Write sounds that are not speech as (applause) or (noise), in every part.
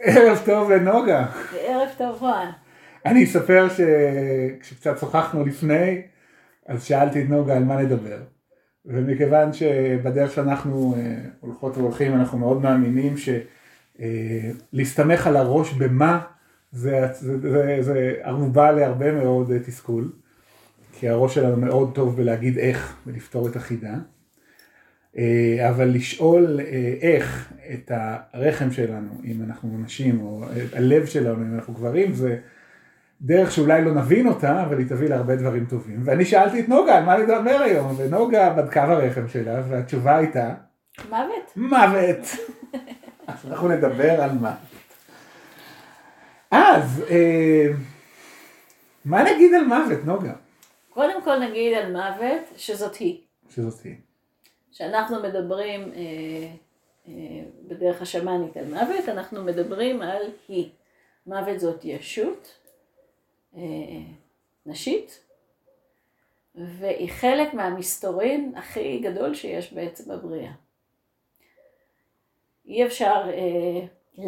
ערב טוב לנוגה. ערב טוב רן. אני אספר שכשקצת שוחחנו לפני, אז שאלתי את נוגה על מה נדבר. ומכיוון שבדרך שאנחנו אה, הולכות והולכים, אנחנו מאוד מאמינים שלהסתמך על הראש במה, זה, זה, זה, זה ערובה להרבה מאוד תסכול. כי הראש שלנו מאוד טוב בלהגיד איך ולפתור את החידה. אה, אבל לשאול אה, איך את הרחם שלנו, אם אנחנו נשים, או הלב שלנו, אם אנחנו גברים, זה דרך שאולי לא נבין אותה, אבל היא תביא להרבה דברים טובים. ואני שאלתי את נוגה על מה לדבר היום, ונוגה בדקה ברחם שלה, והתשובה הייתה... מוות. מוות. (laughs) אז אנחנו נדבר על מה. אז, אה, מה נגיד על מוות, נוגה? קודם כל נגיד על מוות שזאת היא. שזאת היא. כשאנחנו מדברים אה, אה, בדרך השמאנית על מוות, אנחנו מדברים על היא. מוות זאת ישות אה, נשית, והיא חלק מהמסתורין הכי גדול שיש בעצם בבריאה. אי אפשר אה,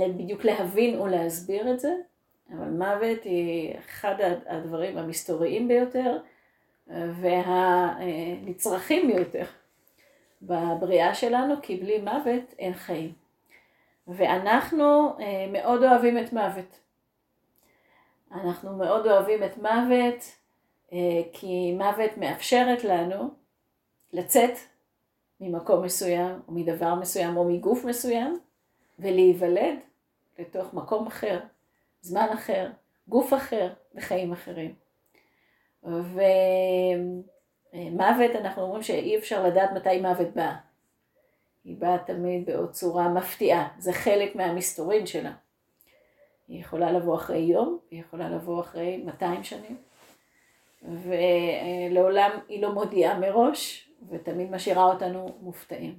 בדיוק להבין ולהסביר את זה, אבל מוות היא אחד הדברים המסתוריים ביותר והנצרכים ביותר בבריאה שלנו, כי בלי מוות אין חיים. ואנחנו אה, מאוד אוהבים את מוות. אנחנו מאוד אוהבים את מוות, אה, כי מוות מאפשרת לנו לצאת ממקום מסוים, או מדבר מסוים, או מגוף מסוים, ולהיוולד לתוך מקום אחר, זמן אחר, גוף אחר וחיים אחרים. ומוות, אנחנו אומרים שאי אפשר לדעת מתי מוות בא. היא באה תמיד בעוד צורה מפתיעה, זה חלק מהמסתורין שלה. היא יכולה לבוא אחרי יום, היא יכולה לבוא אחרי 200 שנים, ולעולם היא לא מודיעה מראש, ותמיד משאירה אותנו מופתעים.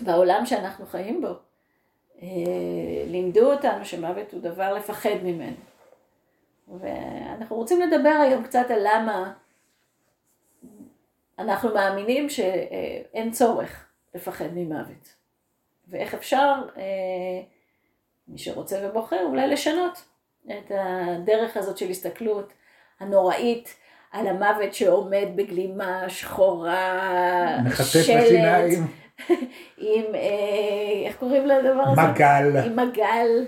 ובעולם שאנחנו חיים בו, אה, לימדו אותנו שמוות הוא דבר לפחד ממנו. ואנחנו רוצים לדבר היום קצת על למה אנחנו מאמינים שאין צורך לפחד ממוות. ואיך אפשר, אה, מי שרוצה ובוחר, אולי לשנות את הדרך הזאת של הסתכלות הנוראית על המוות שעומד בגלימה שחורה, שלט, (laughs) עם, אה, איך קוראים לדבר הזה? מגל. עם מגל,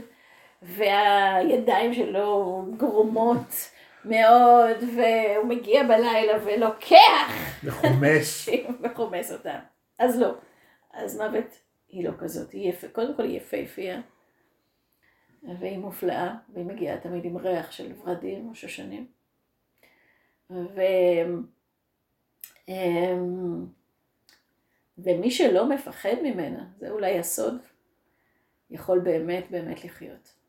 והידיים שלו גרומות מאוד, והוא מגיע בלילה ולוקח. וחומס. וחומס (laughs) אותה. אז לא. אז מוות היא לא כזאת, היא יפה, קודם כל היא יפהפייה, והיא מופלאה, והיא מגיעה תמיד עם ריח של ורדים או שושנים. ו... אמ, ומי שלא מפחד ממנה, זה אולי הסוד, יכול באמת באמת לחיות.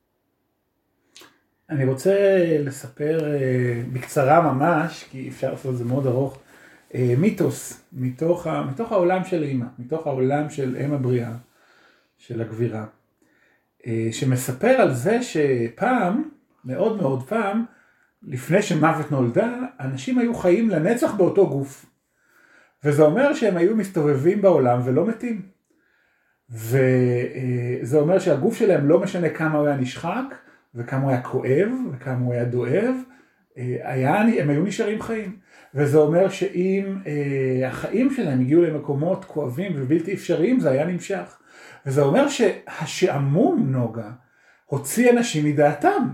אני רוצה לספר אה, בקצרה ממש, כי אפשר לעשות את זה מאוד ארוך, אה, מיתוס מתוך, מתוך העולם של אימא, מתוך העולם של אם הבריאה, של הגבירה, אה, שמספר על זה שפעם, מאוד מאוד פעם, לפני שמוות נולדה, אנשים היו חיים לנצח באותו גוף. וזה אומר שהם היו מסתובבים בעולם ולא מתים. וזה אומר שהגוף שלהם לא משנה כמה הוא היה נשחק, וכמה הוא היה כואב, וכמה הוא היה דואב, אה, היה, הם היו נשארים חיים. וזה אומר שאם אה, החיים שלהם הגיעו למקומות כואבים ובלתי אפשריים, זה היה נמשך. וזה אומר שהשעמום נוגה הוציא אנשים מדעתם.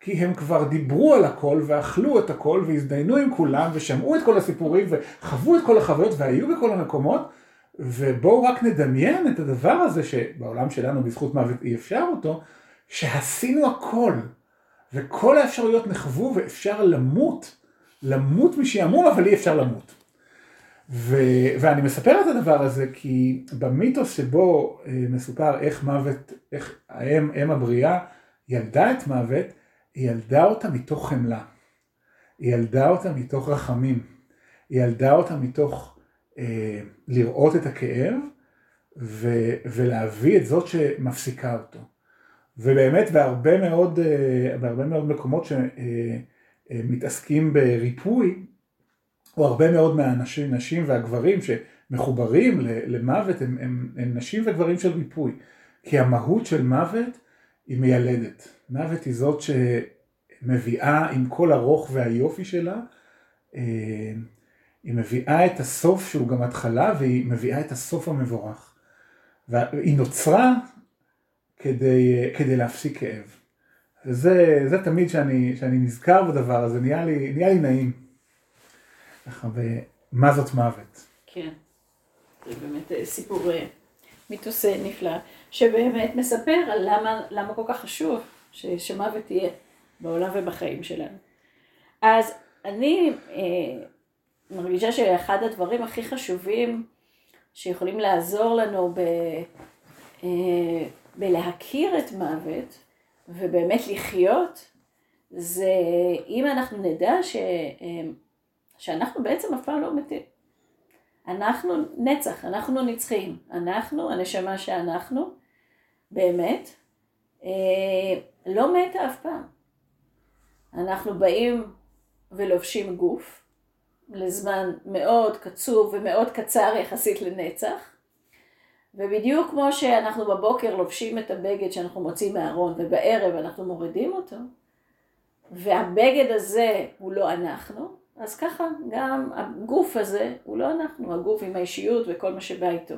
כי הם כבר דיברו על הכל ואכלו את הכל והזדיינו עם כולם ושמעו את כל הסיפורים וחוו את כל החוויות והיו בכל המקומות ובואו רק נדמיין את הדבר הזה שבעולם שלנו בזכות מוות אי אפשר אותו, שעשינו הכל וכל האפשרויות נחוו ואפשר למות, למות משעמום אבל אי אפשר למות. ו... ואני מספר את הדבר הזה כי במיתוס שבו אה, מסופר איך מוות, איך האם, אם הבריאה ילדה את מוות, היא ילדה אותה מתוך חמלה. היא ילדה אותה מתוך רחמים. היא ילדה אותה מתוך אה, לראות את הכאב ו, ולהביא את זאת שמפסיקה אותו. ובאמת בהרבה מאוד, אה, בהרבה מאוד מקומות שמתעסקים אה, אה, בריפוי, או הרבה מאוד מהנשים נשים והגברים מחוברים למוות הם, הם, הם נשים וגברים של ריפוי. כי המהות של מוות היא מיילדת. מוות היא זאת שמביאה עם כל הרוך והיופי שלה, אה, היא מביאה את הסוף שהוא גם התחלה והיא מביאה את הסוף המבורך. והיא נוצרה כדי, כדי להפסיק כאב. וזה זה תמיד שאני, שאני נזכר בדבר הזה, נהיה לי, נהיה לי נעים. ככה, ומה זאת מוות. כן, זה באמת אה, סיפור אה, מיתוס אה, נפלא, שבאמת מספר על למה, למה כל כך חשוב ש, שמוות תהיה בעולם ובחיים שלנו. אז אני אה, מרגישה שאחד הדברים הכי חשובים שיכולים לעזור לנו ב, אה, בלהכיר את מוות ובאמת לחיות, זה אם אנחנו נדע ש, אה, שאנחנו בעצם אף פעם לא מתים. אנחנו נצח, אנחנו נצחיים, אנחנו, הנשמה שאנחנו, באמת, אה, לא מתה אף פעם. אנחנו באים ולובשים גוף לזמן מאוד קצוב ומאוד קצר יחסית לנצח, ובדיוק כמו שאנחנו בבוקר לובשים את הבגד שאנחנו מוצאים מהארון ובערב אנחנו מורידים אותו, והבגד הזה הוא לא אנחנו, אז ככה גם הגוף הזה הוא לא אנחנו, הגוף עם האישיות וכל מה שבא איתו.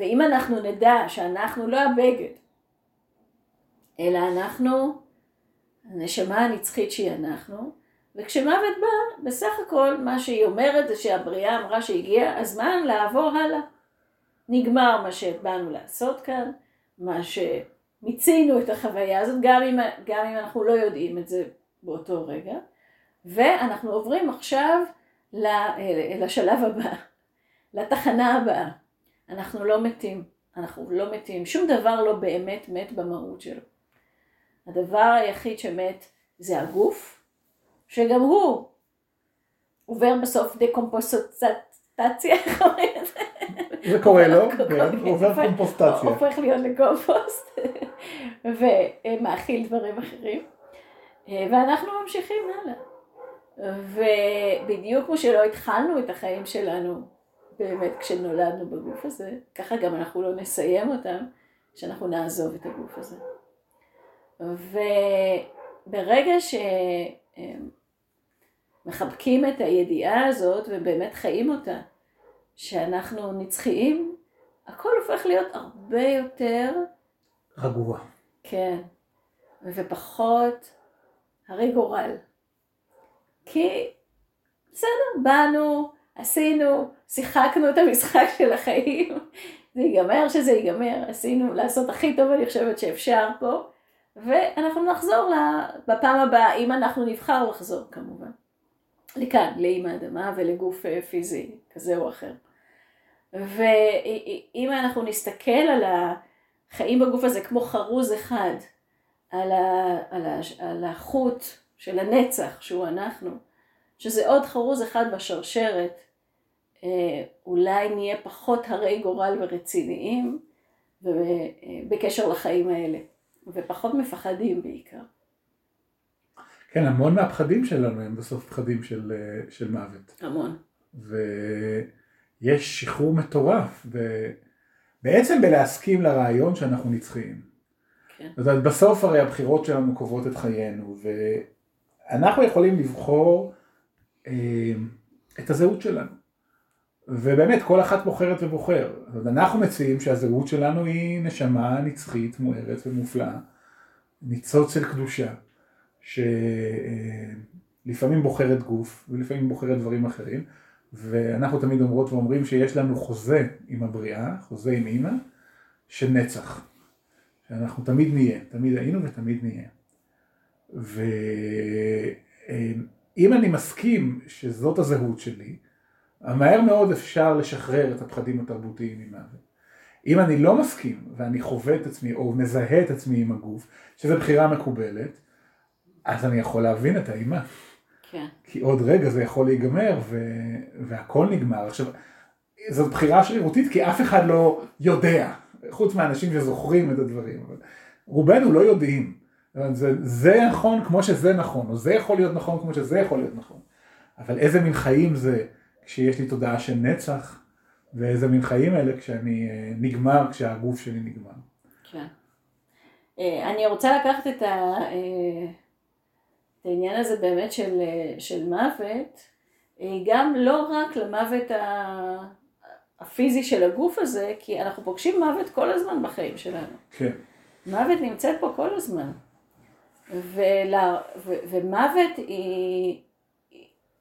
ואם אנחנו נדע שאנחנו לא הבגד, אלא אנחנו הנשמה הנצחית שהיא אנחנו, וכשמוות בא, בסך הכל מה שהיא אומרת זה שהבריאה אמרה שהגיע הזמן לעבור הלאה. נגמר מה שבאנו לעשות כאן, מה שמיצינו את החוויה הזאת, גם אם, גם אם אנחנו לא יודעים את זה באותו רגע, ואנחנו עוברים עכשיו לשלב הבא, לתחנה הבאה. אנחנו לא מתים, אנחנו לא מתים, שום דבר לא באמת מת במהות שלו. הדבר היחיד שמת זה הגוף, שגם הוא עובר בסוף דקומפוסטציה, (laughs) איך אומרים את זה? זה קורה לו, (laughs) כן, הוא עובר קומפוסטציה. הופך להיות לקומפוסט (laughs) ומאכיל דברים אחרים. ואנחנו ממשיכים הלאה. ובדיוק כמו שלא התחלנו את החיים שלנו באמת כשנולדנו בגוף הזה, ככה גם אנחנו לא נסיים אותם, שאנחנו נעזוב את הגוף הזה. וברגע שמחבקים את הידיעה הזאת ובאמת חיים אותה, שאנחנו נצחיים, הכל הופך להיות הרבה יותר... רגוע. כן, ופחות הרי גורל. כי בסדר, באנו, עשינו, שיחקנו את המשחק של החיים, (laughs) זה ייגמר שזה ייגמר, עשינו לעשות הכי טוב אני חושבת שאפשר פה, ואנחנו נחזור בפעם הבאה, אם אנחנו נבחר לחזור כמובן, לכאן, לאם האדמה ולגוף אה, פיזי כזה או אחר. ואם אנחנו נסתכל על החיים בגוף הזה כמו חרוז אחד, על, ה, על, ה, על החוט של הנצח שהוא אנחנו, שזה עוד חרוז אחד בשרשרת, אה, אולי נהיה פחות הרי גורל ורציניים בקשר לחיים האלה. ופחות מפחדים בעיקר. כן, המון מהפחדים שלנו הם בסוף פחדים של, אה, של מוות. המון. ויש שחרור מטורף, בעצם בלהסכים לרעיון שאנחנו נצחיים. כן. זאת אומרת, בסוף הרי הבחירות שלנו קובעות את חיינו, ואנחנו יכולים לבחור אה, את הזהות שלנו. ובאמת כל אחת בוחרת ובוחר. אז אנחנו מציעים שהזהות שלנו היא נשמה נצחית, מוארת ומופלאה, ניצוץ של קדושה, שלפעמים בוחרת גוף ולפעמים בוחרת דברים אחרים, ואנחנו תמיד אומרות ואומרים שיש לנו חוזה עם הבריאה, חוזה עם אימא, של נצח. שאנחנו תמיד נהיה, תמיד היינו ותמיד נהיה. ואם אני מסכים שזאת הזהות שלי, מהר מאוד אפשר לשחרר את הפחדים התרבותיים ממוות. אם אני לא מסכים ואני חווה את עצמי או מזהה את עצמי עם הגוף, שזו בחירה מקובלת, אז אני יכול להבין את האימה. כן. כי עוד רגע זה יכול להיגמר ו... והכל נגמר. עכשיו, זאת בחירה שרירותית כי אף אחד לא יודע, חוץ מהאנשים שזוכרים את הדברים. אבל רובנו לא יודעים. זה, זה נכון כמו שזה נכון, או זה יכול להיות נכון כמו שזה יכול להיות נכון. אבל איזה מין חיים זה כשיש לי תודעה של נצח, ואיזה מין חיים אלה כשאני אה, נגמר, כשהגוף שלי נגמר. כן. אה, אני רוצה לקחת את, ה, אה, העניין הזה באמת של, של מוות, גם לא רק למוות הפיזי של הגוף הזה, כי אנחנו פוגשים מוות כל הזמן בחיים שלנו. כן. מוות נמצאת פה כל הזמן. ולה, ו, ומוות היא,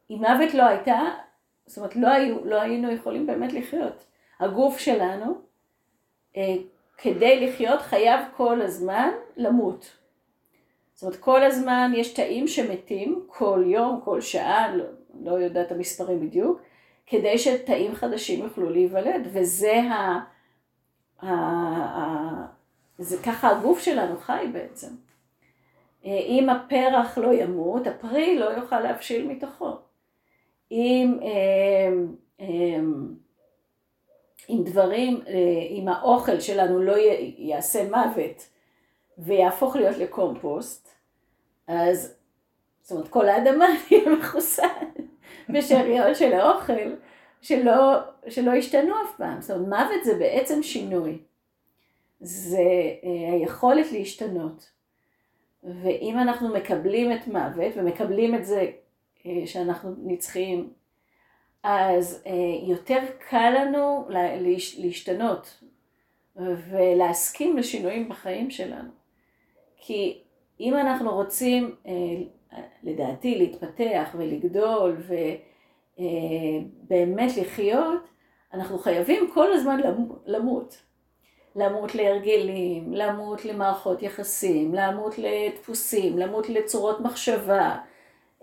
אם מוות לא הייתה, זאת אומרת לא, היו, לא היינו יכולים באמת לחיות. הגוף שלנו, אה, כדי לחיות חייב כל הזמן למות. זאת אומרת כל הזמן יש תאים שמתים, כל יום, כל שעה, לא, לא יודעת המספרים בדיוק, כדי שתאים חדשים יוכלו להיוולד, וזה ה... ה, ה זה ככה הגוף שלנו חי בעצם. אה, אם הפרח לא ימות, הפרי לא יוכל להבשיל מתוכו. אם, אה, אה, אם דברים, אם האוכל שלנו לא יעשה מוות ויהפוך להיות לקומפוסט, אז זאת אומרת כל האדמה (laughs) תהיה מכוסה בשאריות של האוכל שלא, שלא ישתנו אף פעם. זאת אומרת מוות זה בעצם שינוי. זה היכולת להשתנות. ואם אנחנו מקבלים את מוות ומקבלים את זה אה, שאנחנו נצחיים, אז אה, יותר קל לנו להשתנות ולהסכים לשינויים בחיים שלנו. כי אם אנחנו רוצים, אה, לדעתי, להתפתח ולגדול ובאמת לחיות, אנחנו חייבים כל הזמן למות. למות להרגלים, למות למערכות יחסים, למות לדפוסים, למות לצורות מחשבה,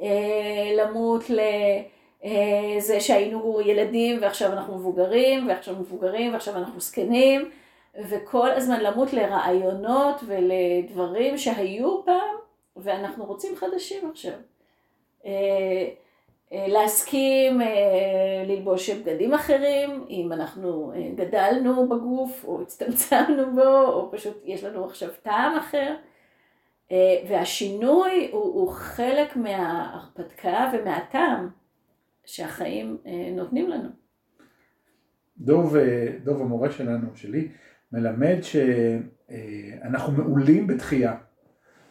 אה, למות לזה אה, שהיינו ילדים ועכשיו אנחנו מבוגרים, ועכשיו מבוגרים ועכשיו אנחנו זקנים, וכל הזמן למות לרעיונות ולדברים שהיו פעם ואנחנו רוצים חדשים עכשיו. אה, אה, להסכים אה, ללבוש בגדים אחרים, אם אנחנו גדלנו בגוף או הצטמצמנו בו, או פשוט יש לנו עכשיו טעם אחר. והשינוי הוא, הוא חלק מההרפתקה ומהטעם שהחיים נותנים לנו. דוב, דוב המורה שלנו, שלי, מלמד שאנחנו מעולים בתחייה.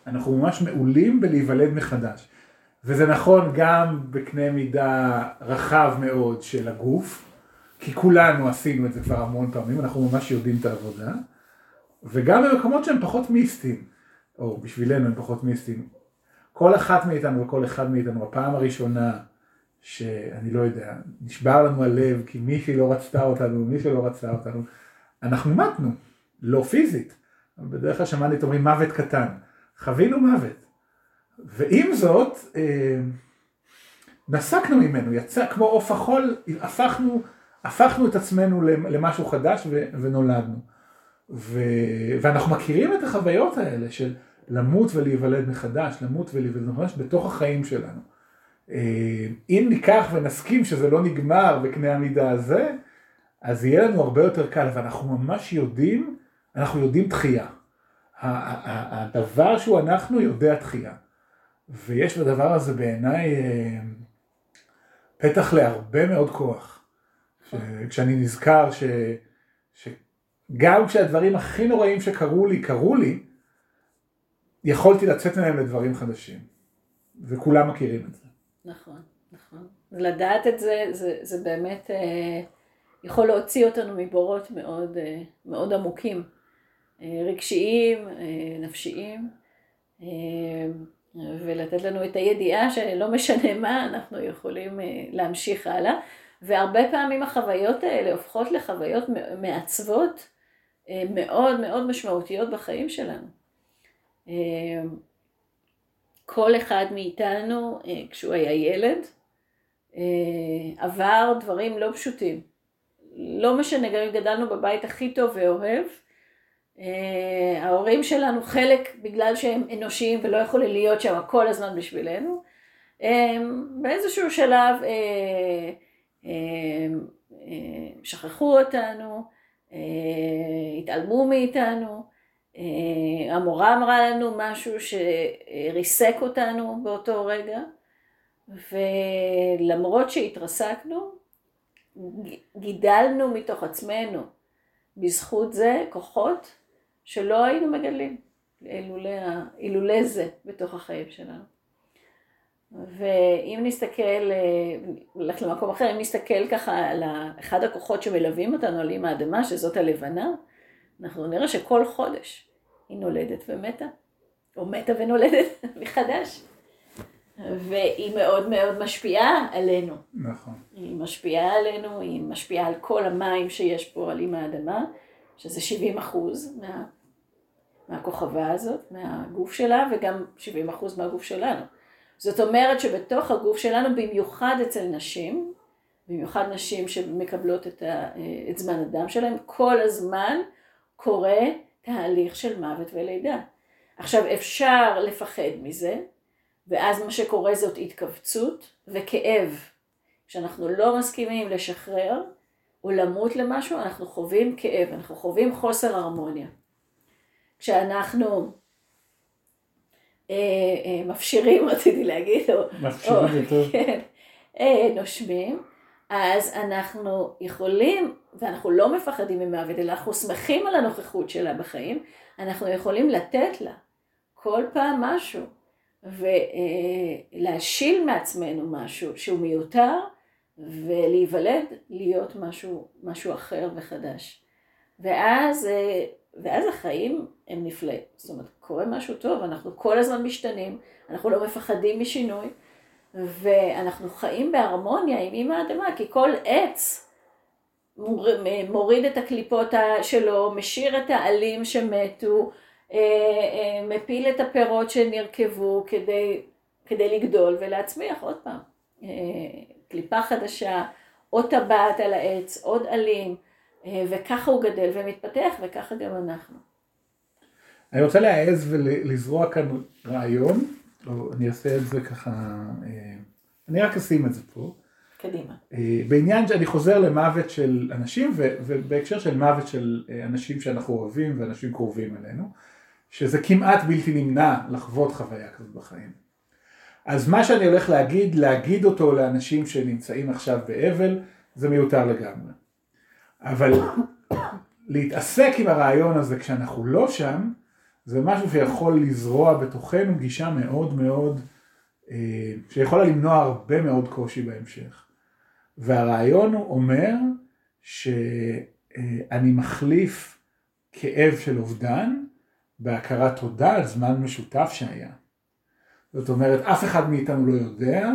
אנחנו ממש מעולים בלהיוולד מחדש. וזה נכון גם בקנה מידה רחב מאוד של הגוף, כי כולנו עשינו את זה כבר המון פעמים, אנחנו ממש יודעים את העבודה, וגם במקומות שהם פחות מיסטיים, או בשבילנו הם פחות מיסטיים. כל אחת מאיתנו וכל אחד מאיתנו, הפעם הראשונה שאני לא יודע, נשבר לנו הלב כי מישהי לא רצתה אותנו, מישהו לא רצה אותנו, אנחנו מתנו, לא פיזית. בדרך כלל שמעתי את אומרים מוות קטן, חווינו מוות. ועם זאת, אה, נסקנו ממנו, יצא כמו עוף החול, הפכנו, הפכנו את עצמנו למשהו חדש ונולדנו. ו, ואנחנו מכירים את החוויות האלה של למות ולהיוולד מחדש, למות ולהיוולד מחדש בתוך החיים שלנו. אה, אם ניקח ונסכים שזה לא נגמר בקנה המידה הזה, אז יהיה לנו הרבה יותר קל, ואנחנו ממש יודעים, אנחנו יודעים תחייה. הדבר שהוא אנחנו יודע תחייה. ויש בדבר הזה בעיניי אה, פתח להרבה מאוד כוח. כשאני נזכר ש, שגם כשהדברים הכי נוראים שקרו לי, קרו לי, יכולתי לצאת מהם לדברים חדשים. וכולם מכירים את זה. נכון, נכון. לדעת את זה, זה, זה באמת אה, יכול להוציא אותנו מבורות מאוד, אה, מאוד עמוקים. אה, רגשיים, אה, נפשיים. ולתת לנו את הידיעה שלא משנה מה, אנחנו יכולים להמשיך הלאה. והרבה פעמים החוויות האלה הופכות לחוויות מעצבות מאוד מאוד משמעותיות בחיים שלנו. כל אחד מאיתנו, כשהוא היה ילד, עבר דברים לא פשוטים. לא משנה, גם אם גדלנו בבית הכי טוב ואוהב, אה, ההורים שלנו חלק בגלל שהם אנושיים ולא יכולים להיות שם כל הזמן בשבילנו, באיזשהו שלב אה, אה, שכחו אותנו, התעלמו מאיתנו, המורה אמרה לנו משהו שריסק אותנו באותו רגע, ולמרות שהתרסקנו, גידלנו מתוך עצמנו בזכות זה כוחות שלא היינו מגדלים אילולא זה בתוך החיים שלנו. ואם נסתכל, נלך למקום אחר, אם נסתכל ככה על אחד הכוחות שמלווים אותנו על אימא האדמה, שזאת הלבנה, אנחנו נראה שכל חודש היא נולדת ומתה, או מתה ונולדת (laughs) מחדש. והיא מאוד מאוד משפיעה עלינו. נכון. היא משפיעה עלינו, היא משפיעה על כל המים שיש פה על אימא האדמה, שזה 70 אחוז מה, מהכוכבה הזאת, מהגוף שלה, וגם 70 אחוז מהגוף שלנו. זאת אומרת שבתוך הגוף שלנו, במיוחד אצל נשים, במיוחד נשים שמקבלות את, ה, את זמן הדם שלהם, כל הזמן קורה תהליך של מוות ולידה. עכשיו אפשר לפחד מזה, ואז מה שקורה זאת התכווצות וכאב. כשאנחנו לא מסכימים לשחרר או למות למשהו, אנחנו חווים כאב, אנחנו חווים חוסר הרמוניה. כשאנחנו אה, אה, מפשירים, (laughs) רציתי להגיד, או, מפשירים טוב. (laughs) כן, אה, נושמים, אז אנחנו יכולים, ואנחנו לא מפחדים ממוות, אלא אנחנו שמחים על הנוכחות שלה בחיים, אנחנו יכולים לתת לה כל פעם משהו. ולהשיל מעצמנו משהו שהוא מיותר ולהיוולד להיות משהו, משהו אחר וחדש. ואז, ואז החיים הם נפלאים. זאת אומרת, קורה משהו טוב, אנחנו כל הזמן משתנים, אנחנו לא מפחדים משינוי, ואנחנו חיים בהרמוניה עם אימא האדמה, כי כל עץ מוריד את הקליפות שלו, משאיר את העלים שמתו, אה, אה, מפיל את הפירות שנרקבו כדי, כדי לגדול ולהצמיח עוד פעם. אה, קליפה חדשה, עוד טבעת על העץ, עוד עלים, וככה הוא גדל ומתפתח וככה גם אנחנו. אני רוצה להעז ולזרוע כאן רעיון, או אני אעשה את זה ככה, אני רק אשים את זה פה. קדימה. בעניין שאני חוזר למוות של אנשים ובהקשר של מוות של אנשים שאנחנו אוהבים ואנשים קרובים אלינו. שזה כמעט בלתי נמנע לחוות חוויה כזאת בחיים. אז מה שאני הולך להגיד, להגיד אותו לאנשים שנמצאים עכשיו באבל, זה מיותר לגמרי. אבל להתעסק עם הרעיון הזה כשאנחנו לא שם, זה משהו שיכול לזרוע בתוכנו גישה מאוד מאוד, אה, שיכולה למנוע הרבה מאוד קושי בהמשך. והרעיון הוא אומר שאני מחליף כאב של אובדן בהכרת תודה על זמן משותף שהיה. זאת אומרת, אף אחד מאיתנו לא יודע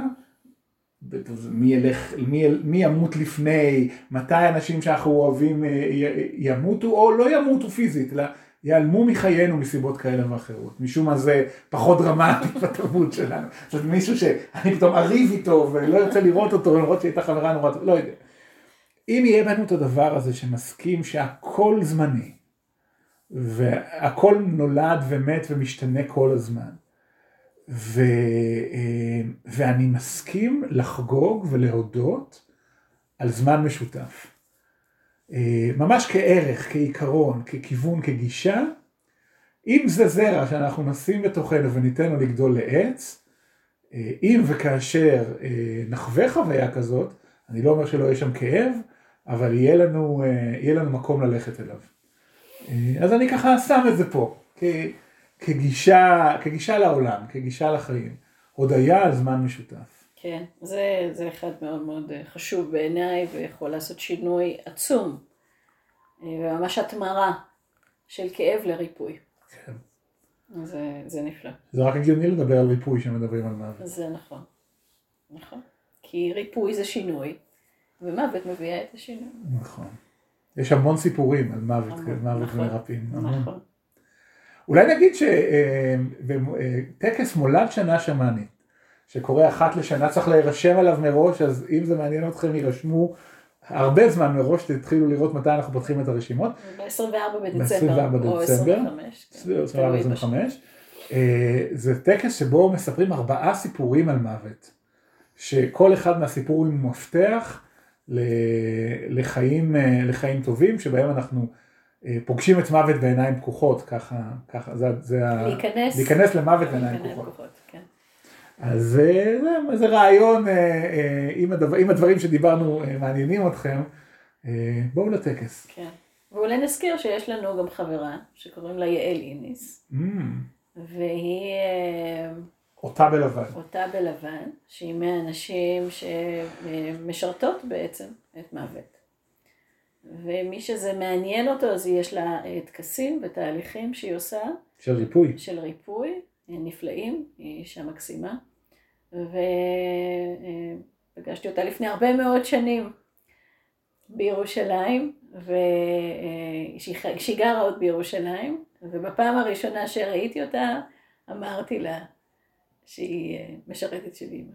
מי, ילך, מי, מי ימות לפני, מתי אנשים שאנחנו אוהבים אה, ימותו או לא ימותו פיזית, אלא ייעלמו מחיינו מסיבות כאלה ואחרות. משום מה זה פחות דרמטי (laughs) בתרבות שלנו. זאת אומרת, מישהו שאני פתאום אריב איתו ולא יוצא לראות אותו למרות שהייתה חברה נורא, לא יודע. אם יהיה בנו את הדבר הזה שמסכים שהכל זמני, והכל נולד ומת ומשתנה כל הזמן. ו, אה, ואני מסכים לחגוג ולהודות על זמן משותף. אה, ממש כערך, כעיקרון, ככיוון, כגישה. אם זה זרע שאנחנו נשים בתוכנו וניתן לו לגדול לעץ, אה, אם וכאשר נחווה חוויה כזאת, אני לא אומר שלא יהיה שם כאב, אבל יהיה לנו, יהיה לנו מקום ללכת אליו. אה, אז אני ככה שם את זה פה, כגישה, כגישה לעולם, כגישה לחיים. הודיה על זמן משותף. כן, זה, זה אחד מאוד מאוד אה, חשוב בעיניי ויכול לעשות שינוי עצום אה, וממש התמרה של כאב לריפוי. כן. זה, זה נפלא. זה רק הגיוני לדבר על ריפוי כשמדברים על מוות. זה נכון, נכון. כי ריפוי זה שינוי ומוות מביאה את השינוי. נכון. יש המון סיפורים על מוות, מוות נכון, מרפאים. נכון. אולי נגיד שטקס מולד שנה שמאנית, שקורה אחת לשנה, צריך להירשם עליו מראש, אז אם זה מעניין אתכם, יירשמו הרבה זמן מראש, תתחילו לראות מתי אנחנו פותחים את הרשימות. ב-24 בדצמבר, או 25. 25. אה, זה טקס שבו מספרים ארבעה סיפורים על מוות, שכל אחד מהסיפורים הוא מפתח. לחיים, אה, לחיים טובים, שבהם אנחנו אה, פוגשים את מוות בעיניים פקוחות, ככה, ככה, זה, זה להיכנס, להיכנס למוות בעיניים פקוחות. כן. אז אה, זה, זה רעיון, אם, הדבר, אם הדברים שדיברנו מעניינים אתכם, בואו לטקס. כן. ואולי נזכיר שיש לנו גם חברה שקוראים לה יעל איניס, Mm, והיא אותה בלבן. אותה בלבן, שהיא מהנשים שמשרתות בעצם את מוות. ומי שזה מעניין אותו, אז יש לה אה, טקסים ותהליכים שהיא עושה של ריפוי. של ריפוי, אה, נפלאים, היא אישה מקסימה. ופגשתי אותה לפני הרבה מאוד שנים בירושלים, וכשהיא גרה עוד בירושלים, ובפעם הראשונה שראיתי אותה, אמרתי לה שהיא אה, משרתת של אימא.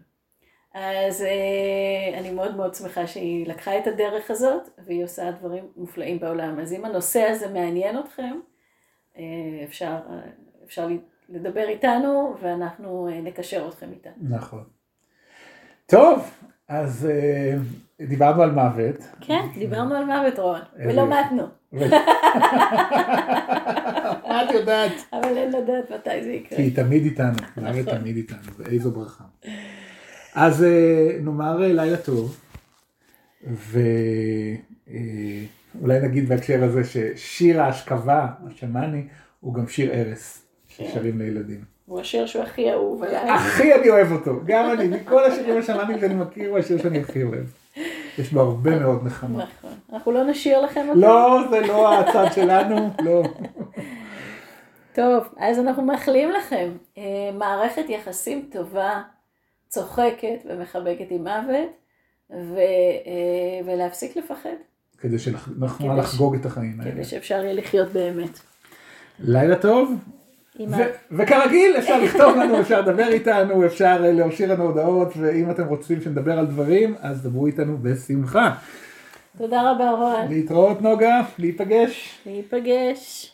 אז אה, אני מאוד מאוד שמחה שהיא לקחה את הדרך הזאת, והיא עושה דברים מופלאים בעולם. אז אם הנושא הזה מעניין אתכם, אה, אפשר, אפשר לדבר איתנו, ואנחנו נקשר אתכם איתה. נכון. טוב, אז דיברנו על מוות. כן, דיברנו על מוות רון, ולא יופי. מתנו, את יודעת? אבל אין לדעת מתי זה יקרה. כי היא תמיד איתנו, נכון. תמיד איתנו, ואיזו ברכה. אז אה, נאמר אה, לילה טוב, ואולי נגיד בהקשר הזה ששיר ההשכבה, השמאני, הוא גם שיר ערש, כן. ששרים לילדים. הוא השיר שהוא הכי אהוב עליי. הכי אני אוהב אותו, גם אני, מכל השירים השמאנים שאני מכיר, הוא השיר שאני הכי אוהב. יש בו הרבה מאוד נחמה. נכון. אנחנו לא נשאיר לכם אותו? לא, זה לא הצד שלנו, לא. טוב, אז אנחנו מאחלים לכם אה, מערכת יחסים טובה, צוחקת ומחבקת עם מוות, ו, אה, ולהפסיק לפחד, כדי שנוכל כדי ש- לחגוג את החיים האלה. כדי שאפשר יהיה לחיות באמת. לילה טוב, ו- וכרגיל אפשר לכתוב לנו, אפשר לדבר איתנו, אפשר אה, להשאיר לנו הודעות, ואם אתם רוצים שנדבר על דברים, אז דברו איתנו בשמחה. תודה רבה רון, להתראות נוגה, להיפגש. להיפגש.